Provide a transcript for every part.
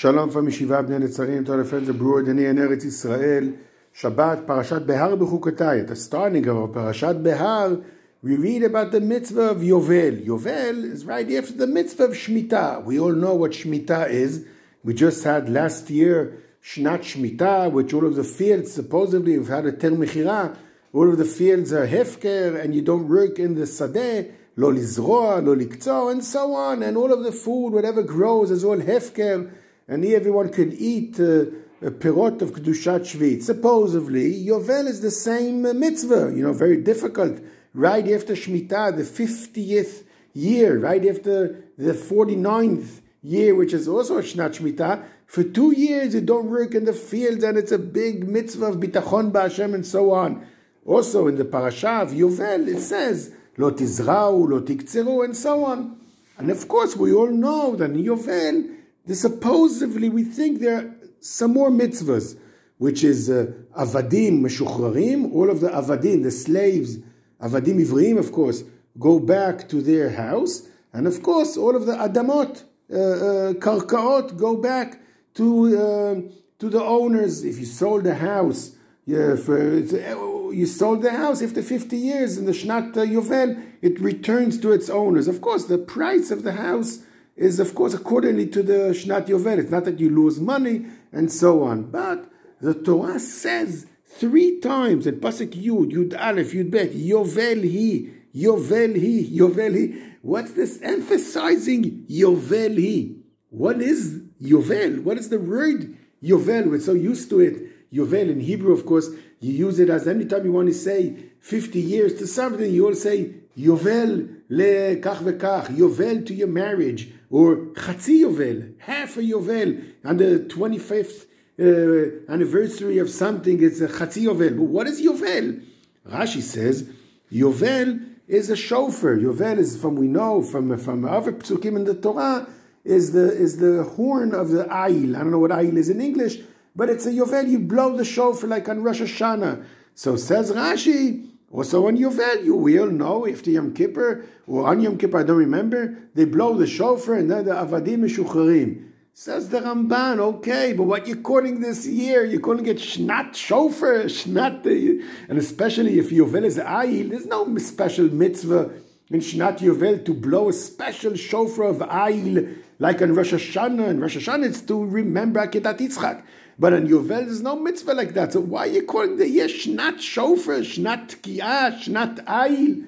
Shalom from Yeshiva Bnei Netzarim to the friends abroad in Eretz Israel. Shabbat, Parashat Behar B'chukotai. At the starting of Parashat Behar, we read about the mitzvah of Yovel. Yovel is right after the mitzvah of Shemitah. We all know what Shemitah is. We just had last year Shnat Shemitah, which all of the fields, supposedly, we've had a Ter Mechira, all of the fields are hefker, and you don't work in the Sadeh, lo lizroa, lo liktzor, and so on, and all of the food, whatever grows, is all hefker, and everyone can eat uh, a pirot of Kedushat Shvit. Supposedly, Yovel is the same mitzvah, you know, very difficult. Right after Shemitah, the 50th year, right after the 49th year, which is also a Shnat Shemitah, for two years you don't work in the fields and it's a big mitzvah of bitachon ba'Hashem and so on. Also in the parasha of Yovel, it says, lo tizra'u, lo tiktzeru, and so on. And of course, we all know that in Yovel, supposedly we think there are some more mitzvahs, which is uh, avadim meshuchrarim, all of the avadim, the slaves, avadim ivrim, of course, go back to their house, and of course all of the adamot, uh, uh, karkaot, go back to uh, to the owners. If you sold the house, yeah, for, you sold the house after 50 years in the Shnat Yovel, it returns to its owners. Of course, the price of the house is of course accordingly to the Shnat Yovel. It's not that you lose money and so on. But the Torah says three times in Pasuk Yud, Yud Aleph, Yud Bet, Yovel Hi, Yovel Hi, Yovel Hi. What's this emphasizing Yovel Hi? What is Yovel? What is the word Yovel? We're so used to it. Yovel in Hebrew, of course, you use it as anytime you want to say 50 years to something, you all say Yovel le kach vekach, Yovel to your marriage or Chatzi Yovel, half a Yovel, on the 25th uh, anniversary of something, it's a Chatzi Yovel. But what is Yovel? Rashi says, Yovel is a shofar. Yovel is from, we know, from, from other psukim in the Torah, is the, is the horn of the Ayil. I don't know what Ayil is in English, but it's a Yovel. You blow the shofar like on Rosh Hashanah. So says Rashi, also on Yovel, you will know if the Yom Kippur or on Yom Kippur, I don't remember, they blow the shofar and then the Avadim Meshuchrarim. Says the Ramban, okay, but what you're calling this year, you're calling it Shnat Shofar, Shnat, and especially if Yovel is Ayil, there's no special mitzvah in Shnat Yovel to blow a special shofar of Ayil like on Rosh Hashanah. And Rosh Hashanah it's to remember Akedat Yitzchak. But on Yovel, there's no mitzvah like that. So why are you calling the year Shnat Shofar, Shnat Kiyah, Shnat Ayil?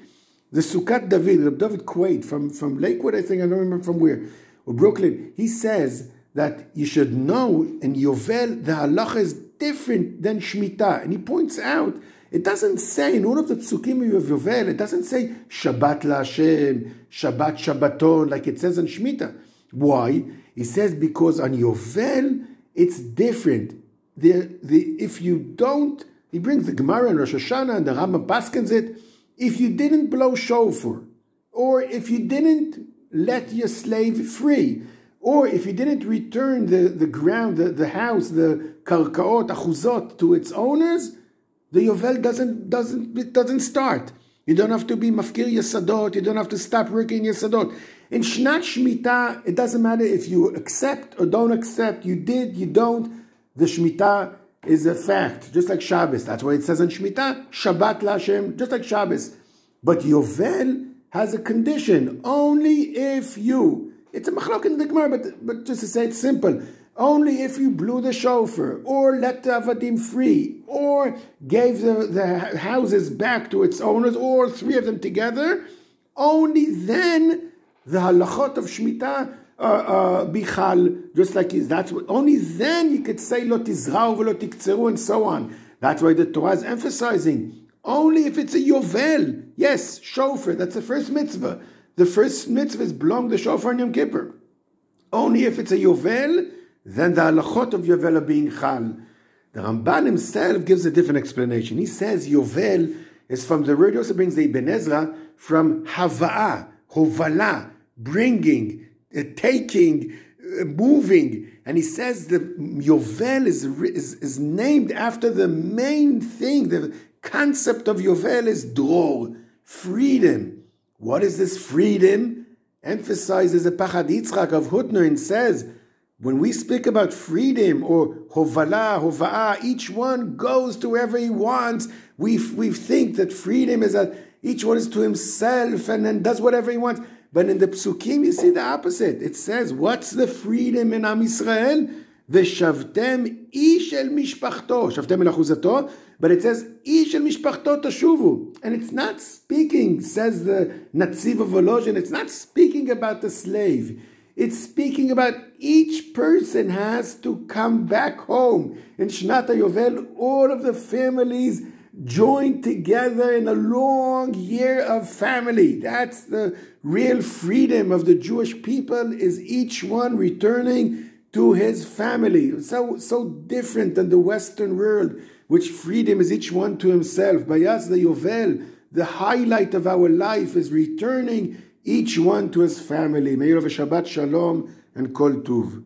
The Sukkot David, David Kviat from, from Lakewood, I think, I don't remember from where, or Brooklyn, he says that you should know in Yovel, the halacha is different than Shemitah. And he points out, it doesn't say, in all of the psukim of Yovel, it doesn't say Shabbat LaHashem, Shabbat Shabbaton, like it says in Shemitah. Why? He says because on Yovel, it's different. The, the, if you don't, he brings the Gemara and Rosh Hashanah and the Rambam Paskins it. If you didn't blow shofar, or if you didn't let your slave free, or if you didn't return the, the ground, the, the house, the karkaot, achuzot to its owners, the Yovel doesn't, doesn't, it doesn't start. You don't have to be mafkir yasadot, you don't have to stop working yasadot. In Shnat Shemitah, it doesn't matter if you accept or don't accept, you did, you don't, the Shemitah is a fact, just like Shabbos. That's why it says in Shemitah, Shabbat LaHashem, just like Shabbos. But Yovel has a condition, only if you, it's a machlok in the Gemara, but, but just to say it's simple, only if you blew the shofar, or let the avadim free, or gave the, the houses back to its owners, or three of them together, only then the halachot of Shemitah uh, uh, bichal, just like that's what, only then you could say lo tizrau v'lo tiktzeru and so on. That's why the Torah is emphasizing only if it's a yovel. Yes, shofar. That's the first mitzvah. The first mitzvah is blowing the shofar on Yom Kippur. Only if it's a yovel, then the halachot of yovel are being chal. The Ramban himself gives a different explanation. He says yovel is from the word also brings the Ibn Ezra from hava'ah, hovala, bringing, uh, taking, uh, moving. And he says the Yovel is, is, is named after the main thing. The concept of Yovel is dror, freedom. What is this freedom? Emphasizes the Pachad Yitzchak of Hutner and says, when we speak about freedom or hovala, hova'ah, each one goes to wherever he wants. We, we think that freedom is that each one is to himself and then does whatever he wants. But in the psukim, you see the opposite. It says, what's the freedom in Am The shavtem ish el משפחתו, shavtem אל but it says "Ish el משפחתו תשובו. And it's not speaking, says the Netziv of Volozhin, it's not speaking about the slave. It's speaking about each person has to come back home. In Shnata Yovel, all of the families joined together in a long year of family. That's the real freedom of the Jewish people is each one returning to his family. So, so different than the Western world, which freedom is each one to himself. Bayaz the Yovel, the highlight of our life is returning each one to his family. May you have a Shabbat Shalom and Kol Tuv.